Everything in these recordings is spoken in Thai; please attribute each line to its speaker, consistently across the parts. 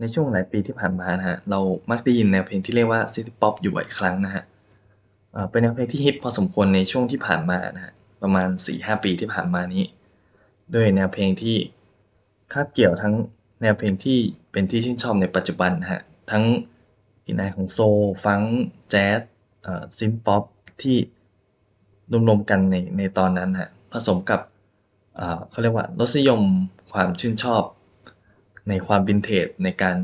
Speaker 1: ในช่วงหลายปีที่ผ่านมานะฮะ เรามักได้ยินแนวเพลงที่เรียกว่า city pop อยู่บ่อยครั้งนะฮะเป็นแนวเพลงที่ฮิตพอสมควรในช่วงที่ผ่านมานะฮะ ประมาณ 4-5 ปีที่ผ่านมานี้ ด้วยแนวเพลงที่คาบเกี่ยวทั้งแนวเพลงที่เป็นที่ชื่นชอบในปัจจุบันนะฮะ ทั้งกลิ่นอายของ soul funk แจ๊ส synth-pop ที่รวมๆกันในในตอนนั้นฮะ ผสมกับเขาเรียกว่ารสนิยมความชื่นชอบ ในความวินเทจในการ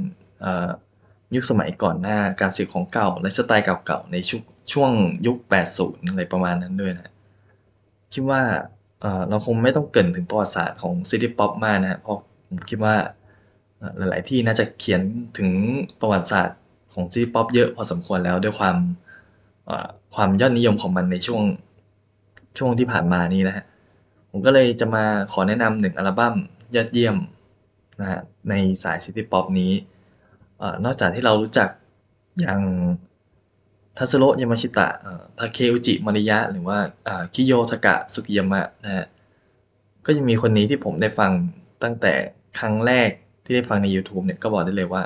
Speaker 1: ยุคสมัยก่อนหน้าการซื้อของเก่า และสไตล์เก่าๆ ในช,ช่วงยุค 80 อะไรประมาณนั้นด้วยนะคิดว่าเราคงไม่ต้องเกริ่นถึงประวัติศาสตร์ของ city pop มากนะเพราะผมคิดว่าหลาย ๆ ที่น่าจะเขียนถึงประวัติศาสตร์ของ city pop เยอะพอสมควรแล้วด้วยความความยอดนิยมของมันในช่วงช่วงที่ผ่านมานี้นะฮะผมก็เลยจะมาขอแนะนำหนึ่งอัลบั้มยอดเยี่ยม นะฮะในสายซิตี้ป๊อปนี้เอ่อนอกจากที่เรารู้จักอย่างทัสโรยามาชิตะทาเคอุจิมาริยะ หรือว่าคิโยทากะสุกิยามะนะฮะก็จะมีคนนี้ที่ผมได้ฟังตั้งแต่ครั้งแรกที่ได้ฟังใน YouTube เนี่ยก็บอกได้เลยว่า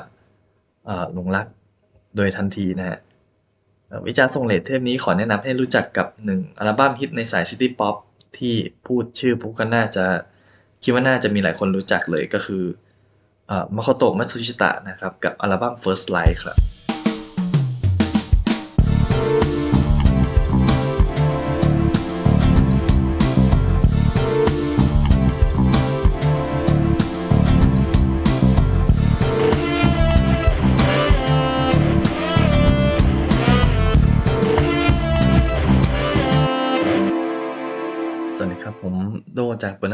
Speaker 1: หลงรักโดยทันทีนะฮะวิจารณ์ทรง late เทปนี้ขอแนะนำให้รู้จักกับหนึ่งอัลบั้มฮิตในสาย city pop ที่พูดชื่อปุ๊บก็น่าจะ คิดว่าน่าจะมีหลายคนรู้จักเลยก็คือมาโคโตะมัตสึชิตะนะครับกับอัลบั้ม First Light ครับ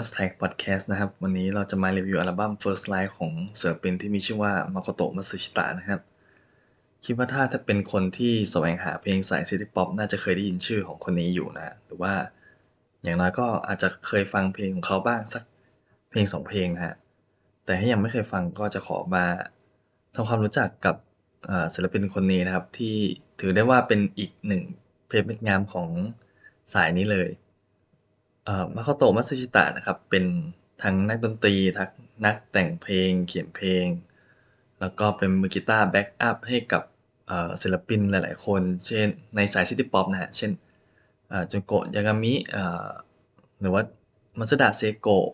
Speaker 1: จาก Bonus Track Podcast นะครับ วันนี้เราจะมารีวิวอัลบั้ม First Light ของศิลปินที่มีชื่อว่ามาโคโตะมัตสึชิตะนะครับ คิดว่าถ้าเป็นคนที่แสวงหาเพลงสาย city pop น่าจะเคยได้ยินชื่อของคนนี้อยู่นะ หรือว่าอย่างน้อยก็อาจจะเคยฟังเพลงของเขาบ้างสักเพลงสองเพลงฮะ แต่ถ้ายังไม่เคยฟังก็จะขอมาทำความรู้จักกับศิลปินคนนี้นะครับ ที่ถือได้ว่าเป็นอีกหนึ่งเพชรเม็ดงามของสายนี้เลย มาโคโตะมัตสึชิตะนะครับเป็นทั้งนักดนตรีทั้งนักแต่งเพลง เขียนเพลง แล้วก็เป็นมือกีตาร์ backup ให้กับศิลปินหลาย ๆ คน เช่นในสาย city pop นะฮะ เช่นจุนโกะยากามิหรือว่ามัตสึดะเซโกะ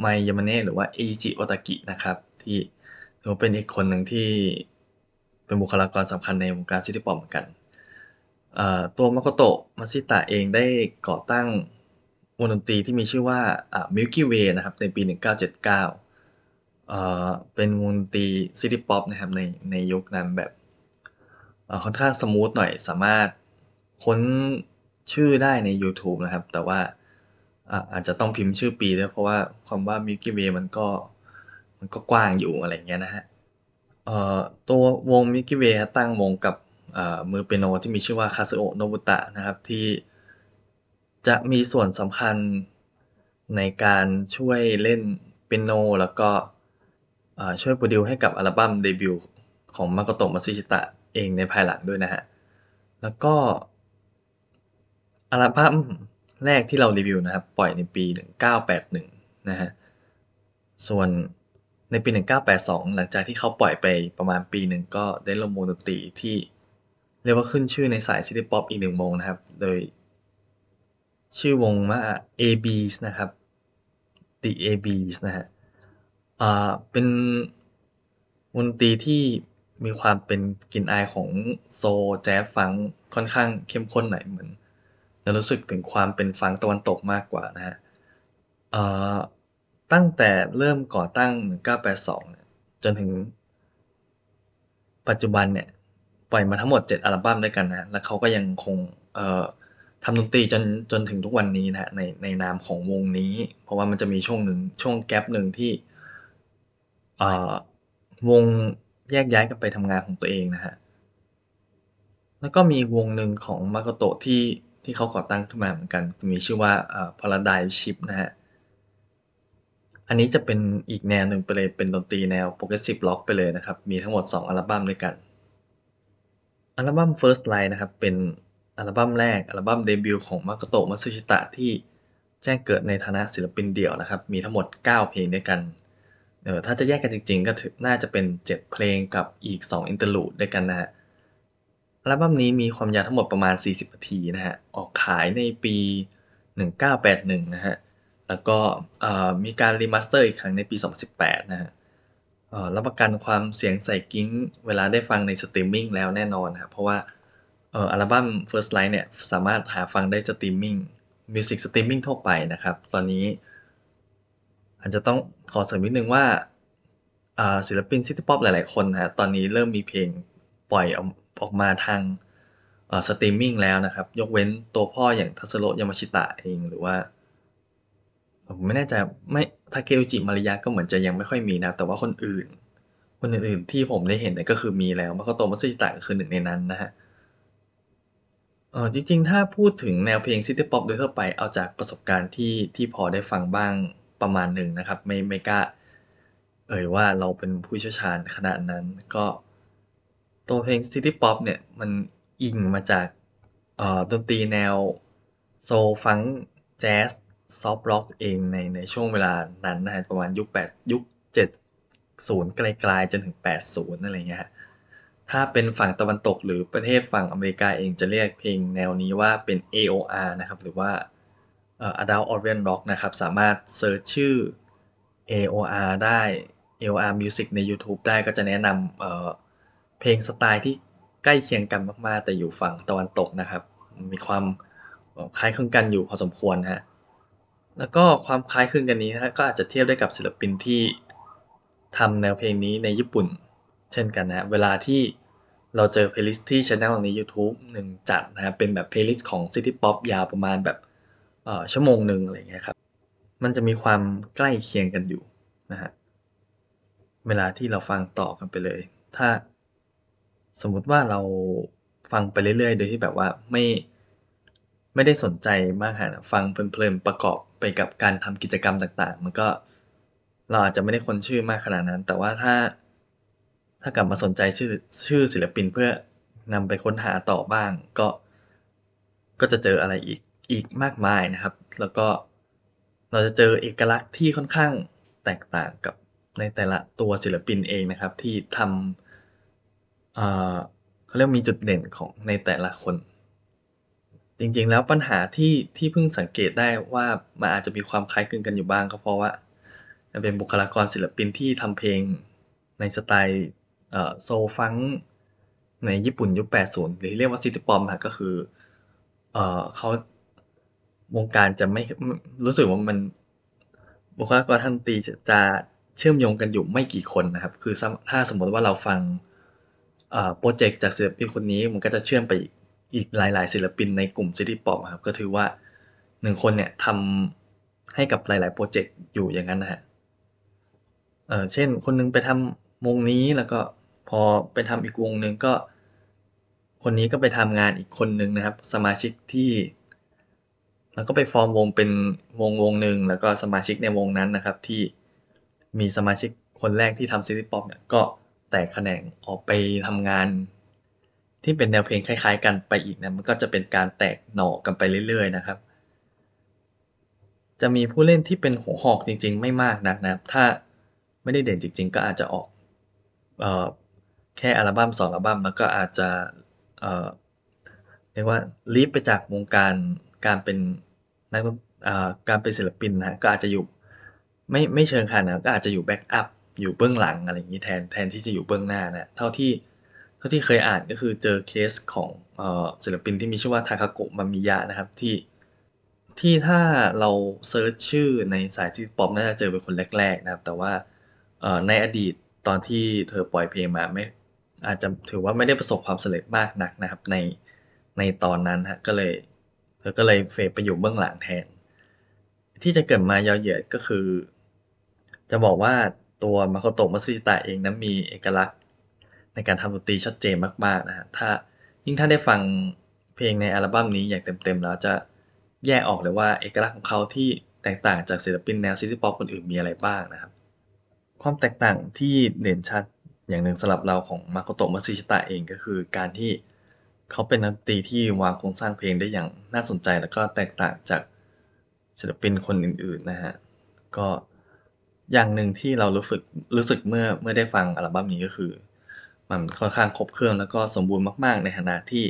Speaker 1: ไมยามาเนะหรือว่าเออิจิโอตากินะครับ ที่ถือว่าเป็นอีกคนหนึ่งที่เป็นบุคลากรสำคัญในวงการ City Pop เหมือนกัน ตัวมาโคโตะมัตสึชิตะเองได้ก่อตั้งวงดนตรีที่มีชื่อว่าอ่า Milky Way นะครับในปี 1979เป็นวงดนตรี City Pop นะครับในในยุคนั้นแบบค่อนข้าง smooth หน่อยสามารถค้นชื่อได้ใน YouTube นะครับ แต่ว่าอาจจะต้องพิมพ์ชื่อปีด้วยเพราะว่าคำว่า Milky Way มันก็มันก็กว้างอยู่อะไรเงี้ยนะฮะตัววง Milky Way ตั้งวงกับ มือเปียโนที่มีชื่อว่าคาซึโอะโนบุตะนะครับที่จะมีส่วนสำคัญในการช่วยเล่นเปียโน แล้วก็ช่วยโปรดิวให้กับอัลบั้มเดบิวต์ของมาโกโตะมัตสึชิตะเองในภายหลังด้วยนะฮะ แล้วก็อัลบั้มแรกที่เรารีวิวนะครับ ปล่อยในปี 1981 นะฮะ ส่วนในปี 1982 หลังจากที่เขาปล่อยไปประมาณปีหนึ่งก็ได้ลงวงดนตรีที่ เรียกว่าขึ้นชื่อในสายซิตี้ป๊อปอีกหนึ่งวงนะครับ โดย ชื่อวงว่า ABs นะครับ The ABs นะฮะอ่าเป็นวงดนตรีที่มีความเป็นกลิ่นอายของโซแจ๊สฟังค่อนข้างเข้มข้นหน่อยเหมือนจะรู้สึกถึงความเป็นฟังตะวันตกมากกว่านะฮะตั้งแต่เริ่มก่อตั้ง 1982เนี่ยจนถึงปัจจุบันเนี่ย ปล่อยมาทั้งหมด 7 อัลบั้มด้วยกันนะแล้วเขาก็ยังคงทำดนตรีจนจนถึงทุกวันนี้นะฮะในในนามของวงนี้ เพราะว่ามันจะมีช่วงหนึ่งช่วงแกปหนึ่งที่วงแยกย้ายกันไปทำงานของตัวเองนะฮะแล้วก็มีวงหนึ่งของมาโกโตะที่ที่เขาก่อตั้งขึ้นมาเหมือนกัน มีชื่อว่าเอ่อ Paradise Ship นะฮะ อันนี้จะเป็นอีกแนวหนึ่งไปเลยเป็นดนตรีแนว Progressive Rock ไปเลยนะครับ มีทั้งหมด 2 อัลบั้มด้วยกัน อัลบั้ม First Light นะครับ เป็นอัลบั้มแรก อัลบั้มเดบิวต์ของมาโกโตะมัตสึชิตะที่แจ้งเกิดในฐานะศิลปินเดี่ยวนะครับ มีทั้งหมด 9 เพลงด้วยกันเออถ้าจะแยกกันจริงๆ ก็ถือน่าจะเป็น 7 เพลงกับอีก2 interlude ด้วยกันนะครับอัลบั้มนี้มีความยาวทั้งหมดประมาณ 40 นาทีนะฮะ ออกขายในปี 1981 นะฮะ แล้วก็มีการ remaster อีกครั้งในปี 2018 นะฮะ รับประกันความเสียงใสกิ๊ง เวลาได้ฟังในสตรีมมิ่งแล้วแน่นอนครับเพราะว่าอัลบั้ม First Light เนี่ยสามารถหาฟังได้ streaming music streaming ทั่วไปนะครับ ตอนนี้ อาจจะต้องขอเสริมนิดนึงว่าอ่าศิลปิน City Pop หลายๆคนนะฮะตอนนี้เริ่มมีเพลงปล่อยออกมาทางสตรีมมิ่งแล้วนะครับ ยกเว้นตัวพ่ออย่างทัตสึโรยามาชิตะเองหรือว่า ผมไม่แน่ใจไม่ทาเคอุจิมาริยะก็เหมือนจะยังไม่ค่อยมีนะ แต่ว่าคนอื่น คนอื่นๆที่ผมได้เห็นเนี่ยก็คือมีแล้วมาโคโตะมัตสึชิตะก็คือหนึ่งในนั้นนะฮะเออจริงๆ ถ้าพูดถึงแนวเพลง City Pop โดยทั่วไปเอาจากประสบการณ์ที่ที่พอได้ฟังบ้างประมาณหนึ่งนะครับ ไม่ไม่กล้าเอ่ยว่าเราเป็นผู้เชี่ยวชาญขนาดนั้นก็ตัวเพลง City Pop เนี่ยมันอิงมาจากเอ่อดนตรีแนว soul funk แจ๊ส soft rock เองในในช่วงเวลานั้นนะฮะประมาณยุค8ยุค70ไกลๆจนถึง80อะไรเงี้ยฮะถ้าเป็นฝั่งตะวันตกหรือประเทศฝั่งอเมริกาเองจะเรียกเพลงแนวนี้ว่าเป็น AOR นะครับ หรือว่า Adult Oriented Rock นะครับ สามารถ search ชื่อ AOR ได้ AOR Music ในยูทูบได้ก็จะแนะนำเออเพลงสไตล์ที่ใกล้เคียงกันมาก ๆ แต่อยู่ฝั่งตะวันตกนะครับ มีความคล้ายคลึงกันอยู่พอสมควรนะฮะ แล้วก็ความคล้ายคลึงกันนี้นะก็อาจจะเทียบได้กับศิลปินที่ทำแนวเพลงนี้ในญี่ปุ่น เช่นกันนะเวลาที่เราเจอเพลย์ลิสต์ที่ช anel ใน YouTube หนึ่งจัดนะครับเป็นแบบ playlist ของ City Pop ยาวประมาณแบบชั่วโมงหนึ่งอะไรอย่างเงี้ยครับมันจะมีความใกล้เคียงกันอยู่นะฮะเวลาที่เราฟังต่อกันไปเลย ถ้าสมมุติว่าเราฟังไปเรื่อยๆ โดยที่แบบว่าไม่ไม่ได้สนใจมากขนาดนั้นฟังเพลินๆประกอบ ไปกับการทำกิจกรรมต่างๆ มันก็เราอาจจะไม่ได้ค้นชื่อมากขนาดนั้น แต่ว่าถ้า ถ้ากลับมาสนใจชื่อชื่อศิลปินเพื่อนำไปค้นหาต่อบ้าง ก็ ก็จะเจออะไรอีกอีกมากมายนะครับ แล้วก็เราจะเจอเอกลักษณ์ที่ค่อนข้างแตกต่างกับในแต่ละตัวศิลปินเองนะครับ ที่ทำเเขาเรียกมีจุดเด่นของในแต่ละคน จริง ๆ แล้วปัญหาที่ที่เพิ่งสังเกตได้ว่ามันอาจจะมีความคล้ายคลึงกันอยู่บ้างก็เพราะว่าเป็นบุคลากรศิลปินที่ทำเพลงในสไตล์soul funk ในญี่ปุ่นยุค 80 หรือเรียกว่า City Pop อะก็คือเออเขาวงการจะไม่รู้สึกว่ามันบุคลากรทางดนตรีจะจะเชื่อมโยงกันอยู่ไม่กี่คนนะครับ คือถ้าสมมติว่าเราฟังโปรเจกต์จากศิลปินคนนี้มันก็จะเชื่อมไป อีกหลาย ๆ ศิลปินในกลุ่ม City Pop ครับก็ถือว่าหนึ่งคนเนี่ยทำให้กับหลาย ๆ โปรเจกต์อยู่อย่างนั้นนะฮะเออเช่นคนหนึ่งไปทำวงนี้แล้วก็พอไปทำอีกวงหนึ่งก็ คนนี้ก็ไปทำงานอีกคนหนึ่งนะครับ สมาชิกที่ แล้วก็ไปฟอร์มวงเป็นวงวงหนึ่งแล้วก็สมาชิกในวงนั้นนะครับ ที่มีสมาชิกคนแรกที่ทำ City Pop เนี่ยก็แตกแขนงออกไปทำงาน ที่เป็นแนวเพลงคล้าย ๆ กันไปอีกนะมันก็จะเป็นการแตกหน่อกันไปเรื่อย ๆ นะครับ จะมีผู้เล่นที่เป็นหัวหอกจริง ๆ ไม่มากนักนะครับ ถ้าไม่ได้เด่นจริง ๆ ก็อาจจะออกเอ่อแค่อัลบั้มสองอัลบั้มแล้วก็อาจจะเอ่อเรียกว่าลีฟไปจากวงการการเป็นนักดนอ่าการเป็นศิลปินนะก็อาจจะอยู่ไม่ไม่เชิงขนาดนั้นก็อาจจะอยู่แบ็กอัพอยู่เบื้องหลังอะไรอย่างนี้แทนแทนที่จะอยู่เบื้องหน้านะเท่าที่ ท่าที่เคยอ่านก็คือเจอเคสของศิลปินที่มีชื่อว่าทาคาโกะมามิยะนะครับที่ที่ถ้าเรา search ชื่อในสาย City Pop น่าจะเจอเป็นคนแรก ๆ นะครับ แต่ว่าในอดีตตอนที่เธอปล่อยเพลงมาไม่อาจจะถือว่าไม่ได้ประสบความสำเร็จมากนักนะครับ ในในตอนนั้นฮะก็เลยเธอก็เลย fade ไปอยู่เบื้องหลังแทน ที่จะเกริ่นมายาวเหยียดก็คือ จะบอกว่าตัวมาโคโตะมัตสึชิตะเองนั้นมีเอกลักษณ์ ในการทำดนตรีชัดเจนมากๆนะฮะถ้ายิ่งถ้าได้ฟังเพลงในอัลบั้มนี้อย่างเต็มๆแล้วจะแยกออกเลยว่าเอกลักษณ์ของเขาที่แตกต่างจากศิลปินแนวซิตี้ป๊อปคนอื่นมีอะไรบ้างนะครับ ความแตกต่างที่เด่นชัดอย่างหนึ่งสำหรับเราของมาโคโตะมัตสึชิตะเองก็คือการที่เขาเป็นนักดนตรีที่วางโครงสร้างเพลงได้อย่างน่าสนใจแล้วก็แตกต่างจากศิลปินคนอื่นๆนะฮะก็อย่างหนึ่งที่เรารู้สึกรู้สึกเมื่อเมื่อได้ฟังอัลบั้มนี้ก็คือ มันค่อนข้างครบเครื่องแล้วก็สมบูรณ์มาก ๆ ในขณะที่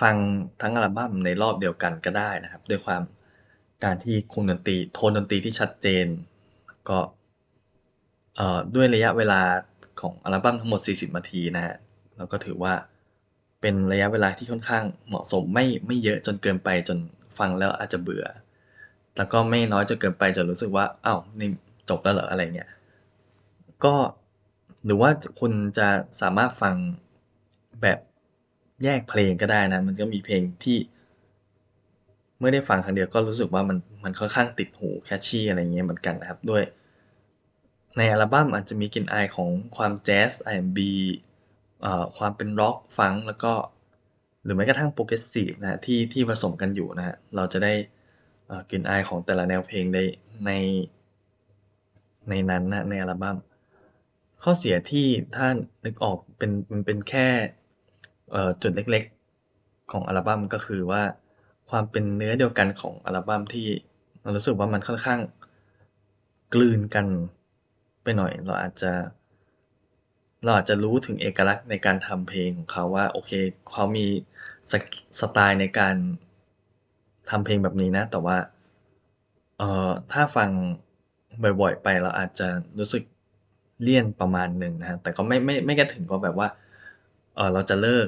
Speaker 1: ฟังทั้งอัลบั้มในรอบเดียวกันก็ได้นะครับ ด้วยความการที่คุมดนตรีโทนดนตรีที่ชัดเจน ก็ด้วยระยะเวลาของอัลบั้มทั้งหมด 40 นาทีนะครับเราก็ถือว่าเป็นระยะเวลาที่ค่อนข้างเหมาะสมไม่ไม่เยอะจนเกินไปจนฟังแล้วอาจจะเบื่อ แล้วก็ไม่น้อยจนเกินไปจนรู้สึกว่าอ้าวนี่จบแล้วเหรออะไรเงี้ยก็ หรือว่าคุณจะสามารถฟังแบบแยกเพลงก็ได้นะ มันก็มีเพลงที่ เมื่อได้ฟังครั้งเดียวก็รู้สึกว่ามันมันค่อนข้างติดหู catchy อะไรเงี้ยเหมือนกันนะครับด้วย ในอัลบั้มอาจจะมีกลิ่นอายของความแจ๊ส R&B เอ่อความเป็นร็อกฟังแล้วก็หรือแม้กระทั่ง Progressive นะที่ที่ผสมกันอยู่นะครับเราจะได้อ่อกลิ่นอายของแต่ละแนวเพลงในในในนั้นนะในอัลบั้ม ข้อเสียที่ถ้านึกออกเป็น มันเป็นแค่ เอ่อ จุดเล็ก ๆ ของอัลบัม ก็คือว่า ความเป็นเนื้อเดียวกันของอัลบัมที่เรารู้สึกว่า มันค่อนข้างกลืนกันไปหน่อย เราอาจจะ เราอาจจะรู้ถึงเอกลักษณ์ในการทำเพลงของเขาว่า โอเค เขามีส สไตล์ในการทำเพลงแบบนี้นะ แต่ว่า เอ่อ ถ้าฟังบ่อย ๆ ไป เราอาจจะรู้สึก เลี่ยนประมาณหนึ่งนะครับแต่ก็ไม่ไม่ไม่กระถึงกับแบบว่าเออเราจะเลิก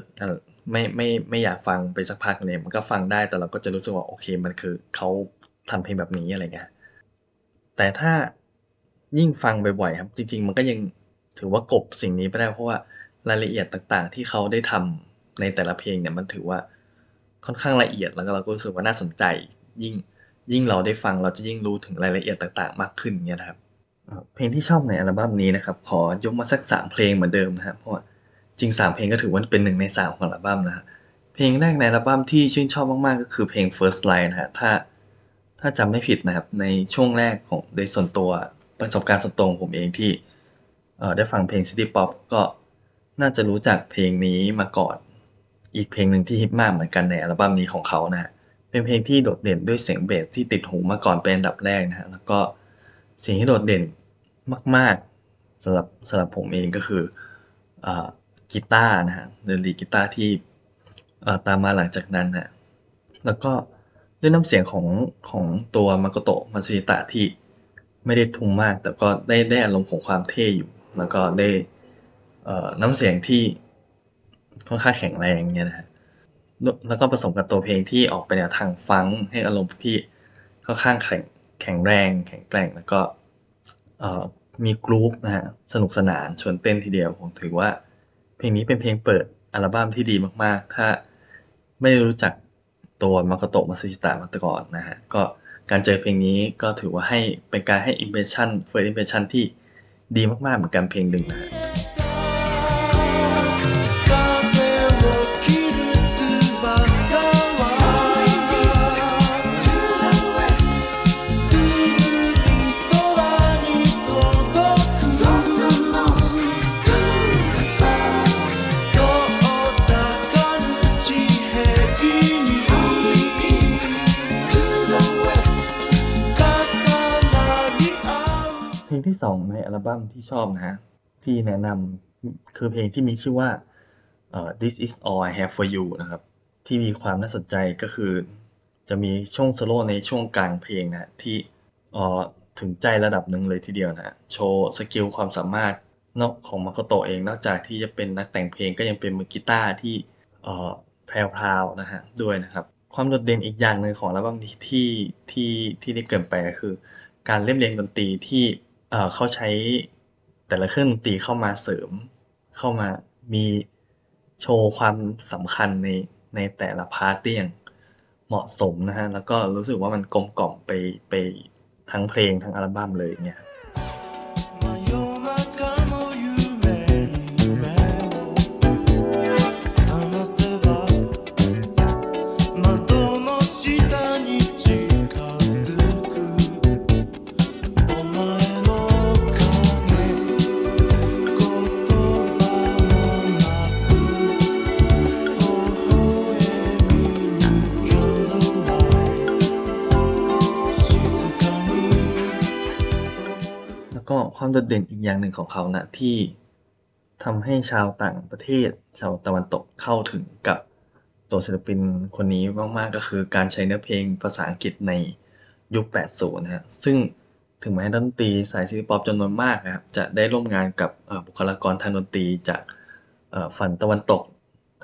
Speaker 1: ไม่ไม่ไม่อยากฟังไปสักพักเลยมันก็ฟังได้แต่เราก็จะรู้สึกว่าโอเคมันคือเขาทำเพลงแบบนี้อะไรเงี้ยแต่ถ้ายิ่งฟังบ่อยๆครับ จริง ๆ มันก็ยังถือว่ากบสิ่งนี้ไปได้เพราะว่ารายละเอียดต่างๆ ที่เขาได้ทำในแต่ละเพลงเนี่ยมันถือว่าค่อนข้างละเอียดแล้วก็เราก็รู้สึกว่าน่าสนใจ ยิ่งยิ่งเราได้ฟังเราจะยิ่งรู้ถึงรายละเอียดต่าง ๆ มากขึ้นเงี้ยนะครับ อ่อเพลงที่ชอบในอัลบั้มนี้นะครับ ขอยกมาสัก 3 เพลงเหมือนเดิมนะครับ เพราะว่าจริง 3 เพลงก็ถือว่าเป็น 1 ใน 3 ของอัลบั้มนะครับ เพลงแรกในอัลบั้มที่ชื่นชอบมาก ๆ ก็คือเพลง First Light นะครับถ้า ถ้าจำไม่ผิดนะครับ ในช่วงแรกของโดยส่วนตัวประสบการณ์ส่วนตัวของผมเองที่เอ่อได้ฟังเพลงซิตีพอปก็น่าจะรู้จักเพลงนี้มาก่อน อีกเพลงหนึ่งที่ฮิตมากเหมือนกันในอัลบั้มนี้ของเขานะครับเป็นเพลงที่โดดเด่นด้วยเสียงเบสที่ติดหูมาก่อนเป็นอันดับแรกนะครับแล้วก็สิ่งที่โดดเด่น มาก ๆสำหรับสำหรับผมเองก็คืออ่ากีตาร์นะครับดนตรีกีตาร์ที่อ่อตามมาหลังจากนั้นครับแล้วก็ด้วยน้ำเสียงของของตัว Makoto Matsushita ที่ไม่ได้ทุ้มมาก แต่ก็ได้ได้อารมณ์ของความเท่อยู่ แล้วก็ได้เอ่อน้ำเสียงที่ค่อนข้างแข็งแรงเงี้ยนะครับลแล้วก็ผสมกับตัวเพลงที่ออกไปแนวทางฟังให้อารมณ์ที่ค่อนข้างแข็งแข็งแรง แข็งแกร่งแล้วก็ มีกรุ๊ปนะฮะสนุกสนานชวนเต้นทีเดียวผมถือว่า เพลงนี้เป็นเพลงเปิดอัลบั้มที่ดีมากๆ ถ้าไม่รู้จักตัว Makoto Matsushita มาก่อนนะฮะก็การเจอเพลงนี้ก็ถือว่าให้เป็นการให้ impression first impression ที่ดีมากๆเหมือนกันเพลงหนึ่งนะฮะ บัมที่ชอบนะครับที่แนะนำคือเพลงที่มีชื่อว่า This Is All I Have For You นะครับ ที่มีความน่าสนใจก็คือจะมีช่วงโซโลในช่วงกลางเพลงนะที่ถึงใจระดับหนึ่งเลยทีเดียวนะโชว์ skill ความสามารถนอกของ Makoto เองนอกจากที่จะเป็นนักแต่งเพลงก็ยังเป็นมือกีตาร์ที่แพรวๆนะครับด้วยนะครับ ความโดดเด่นอีกอย่างหนึ่งของอัลบั้มนี้ที่ที่ที่ได้เกินไปก็คือ การเรียบเรียงดนตรีที่ เอ่อ เขาใช้แต่ละเครื่องดนตรีเข้ามาเสริม เข้ามามีโชว์ความสำคัญใน ในแต่ละพาร์ตได้อย่างเหมาะสมนะครับ แล้วก็รู้สึกว่ามันกลมกล่อมไป ไปทั้งเพลงทั้งอัลบัมเลยเงี้ย ค
Speaker 2: วาม
Speaker 1: โดดเด่นอีกอย่างหนึ่งของเขานะที่ทำให้ชาวต่างประเทศ ชาวตะวันตกเข้าถึงกับตัวศิลปินคนนี้มาก ๆ ก็คือการใช้เนื้อเพลงภาษาอังกฤษในยุค 80 นะฮะซึ่งถึงแม้ดนตรีสาย City Pop จำนวนมากนะครับ จะได้ร่วมงานกับบุคลากรทางดนตรีจากฝั่งตะวันตก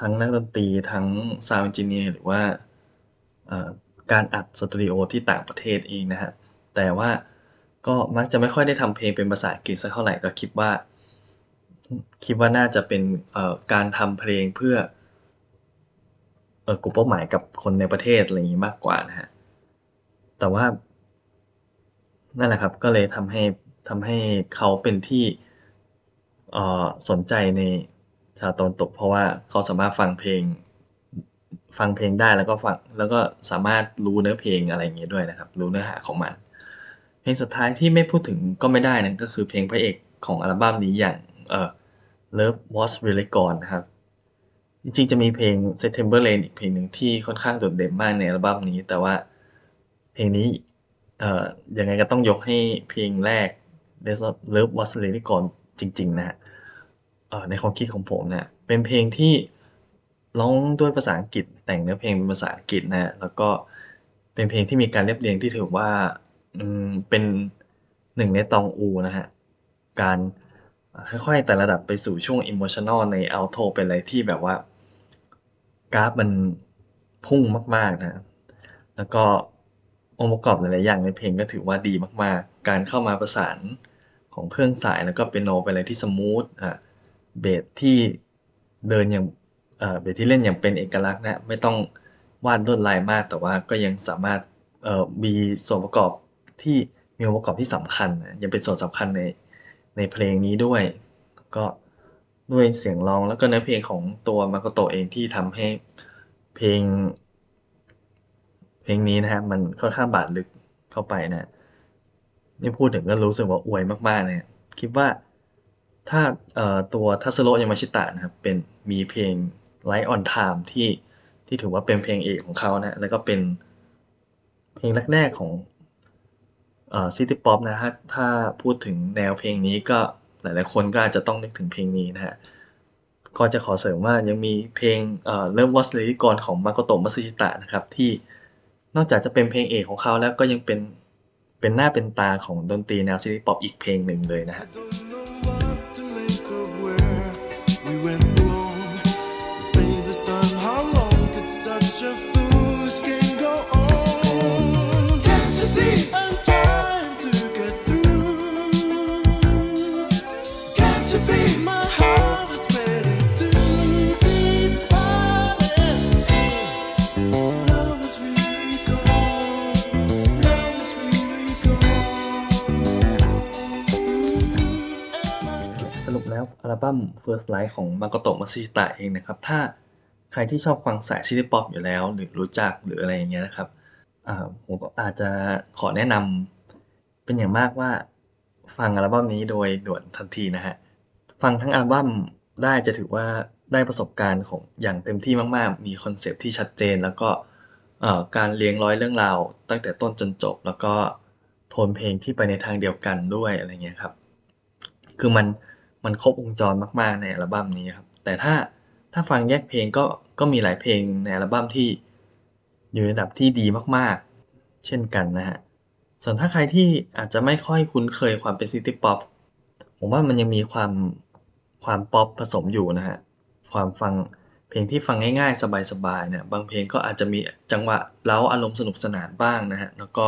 Speaker 1: ทั้งนักดนตรีทั้ง sound engineer หรือว่าการอัดสตูดิโอที่ต่างประเทศเองนะฮะแต่ว่า ก็มักจะไม่ค่อยได้ทำเพลงเป็นภาษาอังกฤษสักเท่าไหร่ ก็คิดว่า คิดว่าน่าจะเป็นการทำเพลงเพื่อ เออกลุ่มเป้าหมายกับคนในประเทศ อะไรอย่างนี้มากกว่านะฮะ แต่ว่า นั่นแหละครับ ก็เลยทำให้ทำให้เขาเป็นที่สนใจในชาวตะวันตก เพราะว่าเขาสามารถฟังเพลง ฟังเพลงได้แล้วก็ฟังแล้วก็สามารถรู้เนื้อเพลงอะไรอย่างเงี้ยด้วยนะครับ รู้เนื้อหาของมัน เพลงสุดท้ายที่ไม่พูดถึงก็ไม่ได้นะก็คือเพลงพระเอกของอัลบั้มนี้อย่างเอ่อ Love Was Really Gone นะครับ จริงๆ จะมีเพลง September Rain อีกเพลงหนึ่งที่ค่อนข้างโดดเด่นมากในอัลบั้มนี้ แต่ว่าเพลงนี้เอ่อยังไงก็ต้องยกให้เพลงแรก Love Was Really Gone จริง ๆ นะฮะในความคิดของผมนะเป็นเพลงที่ร้องด้วยภาษาอังกฤษแต่งเนื้อเพลงเป็นภาษาอังกฤษนะแล้วก็เป็นเพลงที่มีการเรียบเรียงที่ถือว่า เป็นหนึ่งในตองอูนะฮะ การค่อยๆ แต่ระดับไปสู่ช่วงอิโมชันอลในอัลโทเป็นอะไรที่แบบว่า กราฟมันพุ่งมาก ๆ นะ แล้วก็องค์ประกอบหลายๆอย่างในเพลงก็ถือว่าดีมากๆ การเข้ามาประสานของเครื่องสายแล้วก็เป็นโนเป็นอะไรที่ smooth อะเบสที่เดินอย่างเบสที่เล่นอย่างเป็นเอกลักษณ์นะ ไม่ต้องวาดลวดลายมากแต่ว่าก็ยังสามารถมีส่วนประกอบ ที่มีองค์ประกอบที่สำคัญนะยังเป็นส่วนสำคัญในในเพลงนี้ด้วย ก็ด้วยเสียงร้องแล้วก็เนื้อเพลงของตัวมาโกโตะเองที่ทำให้เพลง เพลงนี้นะฮะมันค่อนข้างบาดลึกเข้าไปนะนี่พูดถึงก็รู้สึกว่าอวยมากๆเลยคิดว่าถ้าตัวทัตสึโรยามาชิตะนะครับเป็นมีเพลง Ride on Time ที่ที่ถือว่าเป็นเพลงเอกของเขานะแล้วก็เป็นเพลงแรกๆของ City Pop นะฮะถ้าพูดถึงแนวเพลงนี้ก็หลายๆคนก็อาจจะต้องนึกถึงเพลงนี้นะฮะก็จะขอเสริมว่ายังมีเพลง Love Was Really Gone ของมาโกโตะมัตสึชิตะนะครับที่นอกจากจะเป็นเพลงเอกของเขาแล้วก็ยังเป็นเป็นหน้าเป็นตาของดนตรีแนวซิตี้ป๊อปอีกเพลงหนึ่งเลยนะฮะ บั้ม First Light ของมาโกโตะมัสึชิตะเองนะครับ ถ้าใครที่ชอบฟังสาย city pop อยู่แล้ว หรือรู้จักหรืออะไรอย่างเงี้ยนะครับผมก็อาจจะขอแนะนำเป็นอย่างมากว่าฟังอัลบั้มนี้โดยด่วนทันทีนะฮะ ฟังทั้งอัลบั้มได้จะถือว่าได้ประสบการณ์ของอย่างเต็มที่มากๆ มี concept ที่ชัดเจน แล้วก็การเรียงร้อยเรื่องราว ตั้งแต่ต้นจนจบ แล้วก็โทนเพลงที่ไปในทางเดียวกันด้วยอะไรเงี้ยครับ คือมัน มันครบวงจรมาก ๆ ในอัลบั้มนี้ครับ แต่ถ้าถ้าฟังแยกเพลงก็ก็มีหลายเพลงในอัลบั้มที่อยู่ในระดับที่ดีมากๆ เช่นกันนะฮะ ส่วนถ้าใครที่อาจจะไม่ค่อยคุ้นเคยความเป็น city pop ผมว่ามันยังมีความความป๊อปผสมอยู่นะฮะ ความฟังเพลงที่ฟังง่ายๆ สบายๆเนี่ยบางเพลงก็อาจจะมีจังหวะเร้าอารมณ์สนุกสนานบ้างนะฮะ แล้วก็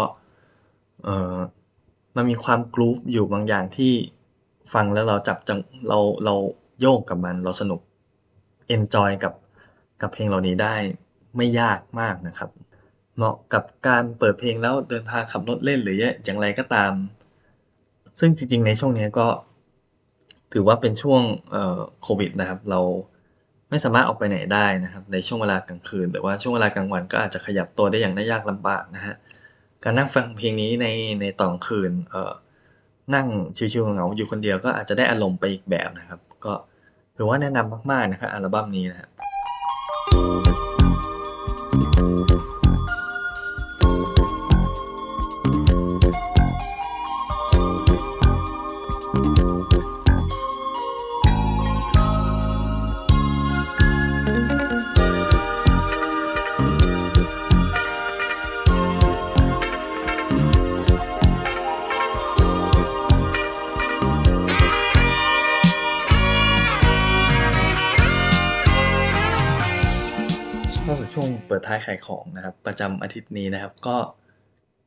Speaker 1: เออมันมีความ groove อยู่บางอย่างที่ ฟังแล้วเราจับจังเราเราโยกกับมันเราสนุก enjoy กับกับเพลงเหล่านี้ได้ไม่ยากมากนะครับ เหมาะกับการเปิดเพลงแล้วเดินทางขับรถเล่นหรืออย่างไรก็ตาม ซึ่งจริงๆในช่วงนี้ก็ ถือว่าเป็นช่วงโควิดนะครับ เราไม่สามารถออกไปไหนได้นะครับ ในช่วงเวลากลางคืน แต่ว่าช่วงเวลากลางวันก็อาจจะขยับตัวได้อย่างได้ยากลำบากนะฮะการนั่งฟังเพลงนี้ในในตอนคืนเอ่อ นั่งชิวๆเหงาอยู่คนเดียวก็อาจจะได้อารมณ์ไปอีกแบบนะครับ ก็ถือว่าแนะนำมากๆนะครับอัลบั้มนี้นะครับ ดท้ายขายของนะครับ ประจำอาทิตย์นี้นะครับ ก็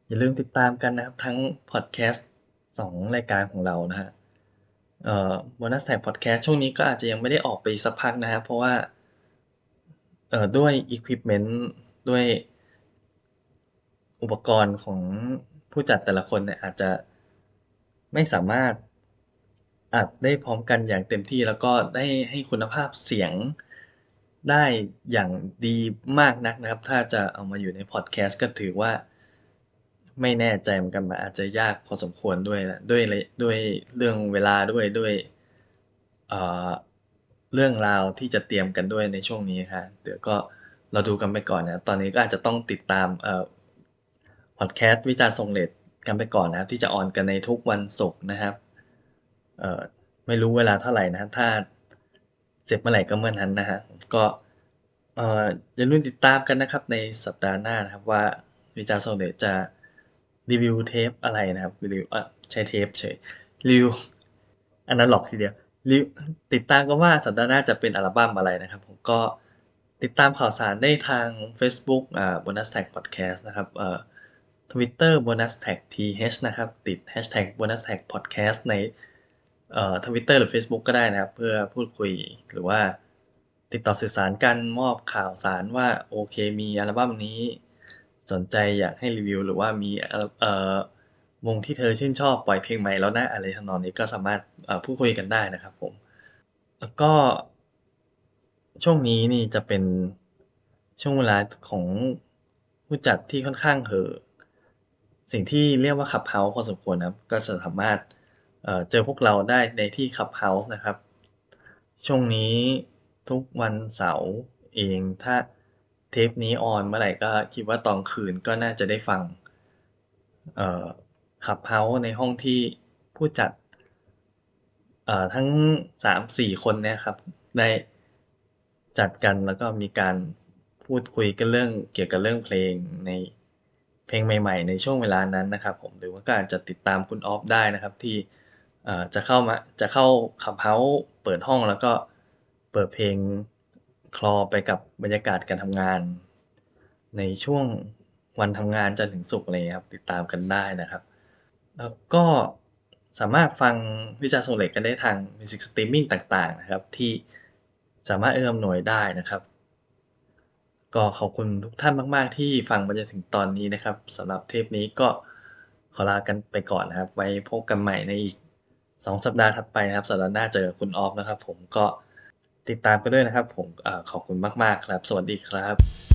Speaker 1: อย่าลืมติดตามกันนะครับ ทั้งพอดแคสต์สองรายการของเรานะฮะเอ่อ Bonus Tag Podcast ช่วงนี้ก็อาจจะยังไม่ได้ออกไปสักพักนะครับเพราะว่าเอ่อด้วย Equipment ด้วยอุปกรณ์ของผู้จัดแต่ละคนเนี่ยอาจจะไม่สามารถอัดได้พร้อมกันอย่างเต็มที่แล้วก็ได้ให้คุณภาพเสียง ได้อย่างดีมากนักนะครับ ถ้าจะเอามาอยู่ในพอดแคสต์ก็ถือว่า ไม่แน่ใจเหมือนกันมันอาจจะยากพอสมควรด้วยนะด้วยด้วยเรื่องเวลาด้วยด้วยเอ่อเรื่องราวที่จะเตรียมกันด้วยในช่วงนี้ครับเดี๋ยวก็เราดูกันไปก่อนนะตอนนี้ก็อาจจะต้องติดตามเอ่อพอดแคสต์วิจารณ์ทรงเรทกันไปก่อนนะครับ ที่จะออนกันในทุกวันศุกร์นะครับเอ่อไม่รู้เวลาเท่าไหร่นะถ้า เสร็จเมื่อไหร่ก็เมื่อนั้นนะฮะ ก็เอ่ออย่าลืมติดตามกันนะครับในสัปดาห์หน้านะครับว่าวิจารณ์ทรงเดชจะรีวิวเทปอะไรนะครับรีวิวอ่อใช้เทปเฉยรีวิวอันนั้นหลอกทีเดียวรีวิวติดตามกันว่าสัปดาห์หน้าจะเป็นอัลบั้มอะไรนะครับผมก็ติดตามข่าวสารได้ทาง Facebook อ่า Bonus Tag Podcast นะครับเอ่อ Twitter Bonus Tag TH นะครับ ติด Hashtag Bonus Tag Podcast ใน เอ่อ Twitter หรือ Facebook ก็ได้นะครับ เพื่อพูดคุยหรือว่าติดต่อสื่อสารกันมอบข่าวสารว่าโอเคมีอัลบั้มนี้ สนใจอยากให้รีวิว หรือว่ามีเอ่อวงที่เธอชื่นชอบปล่อยเพลงใหม่แล้วนะอะไรทำนองนี้ก็สามารถพูดคุยกันได้นะครับผมแล้วก็ ช่วงนี้นี่จะเป็นช่วงเวลาของผู้จัดที่ค่อนข้างเหอสิ่งที่เรียกว่า Clubhouse พอสมควรนะครับ ก็จะสามารถ เจอพวกเราได้ในที่ Clubhouse นะครับ ช่วงนี้ทุกวันเสาร์เองถ้าเทปนี้ออนเมื่อไหร่ก็คิดว่าตอนคืนก็น่าจะได้ฟังเอ่อ Clubhouse ในห้องที่ผู้จัดเอ่อทั้ง3-4คนเนี่ยครับ ได้จัดกันแล้วก็มีการพูดคุยกันเรื่องเกี่ยวกับเรื่องเพลงในเพลงใหม่ ๆ ในช่วงเวลานั้นนะครับ ผมหรือว่ากาจจะติดตามคุณออฟได้นะครับที่ จะเข้ามาจะเข้า Clubhouse เปิดห้องแล้วก็เปิดเพลงคลอไปกับบรรยากาศการทำงาน ในช่วงวันทำงานจันทร์ถึงศุกร์อะไรอย่างเงี้ยครับ ติดตามกันได้นะครับ แล้วก็สามารถฟังวิจารณ์ทรงเรทกันได้ทาง Music Streaming ต่างๆ นะครับ ที่สามารถเอื้ออำนวยได้นะครับ ก็ขอบคุณทุกท่านมาก ๆ ที่ฟังมาจนถึงตอนนี้นะครับสำหรับเทปนี้ก็ขอลากันไปก่อนนะครับ ไว้พบกันใหม่ในอีก สองสัปดาห์ถัดไปนะครับสัปดาห์หน้าเจอคุณออฟนะครับ ผมก็ติดตามกันด้วยนะครับ ผมอขอบคุณมาก ๆ ครับ สวัสดีครับ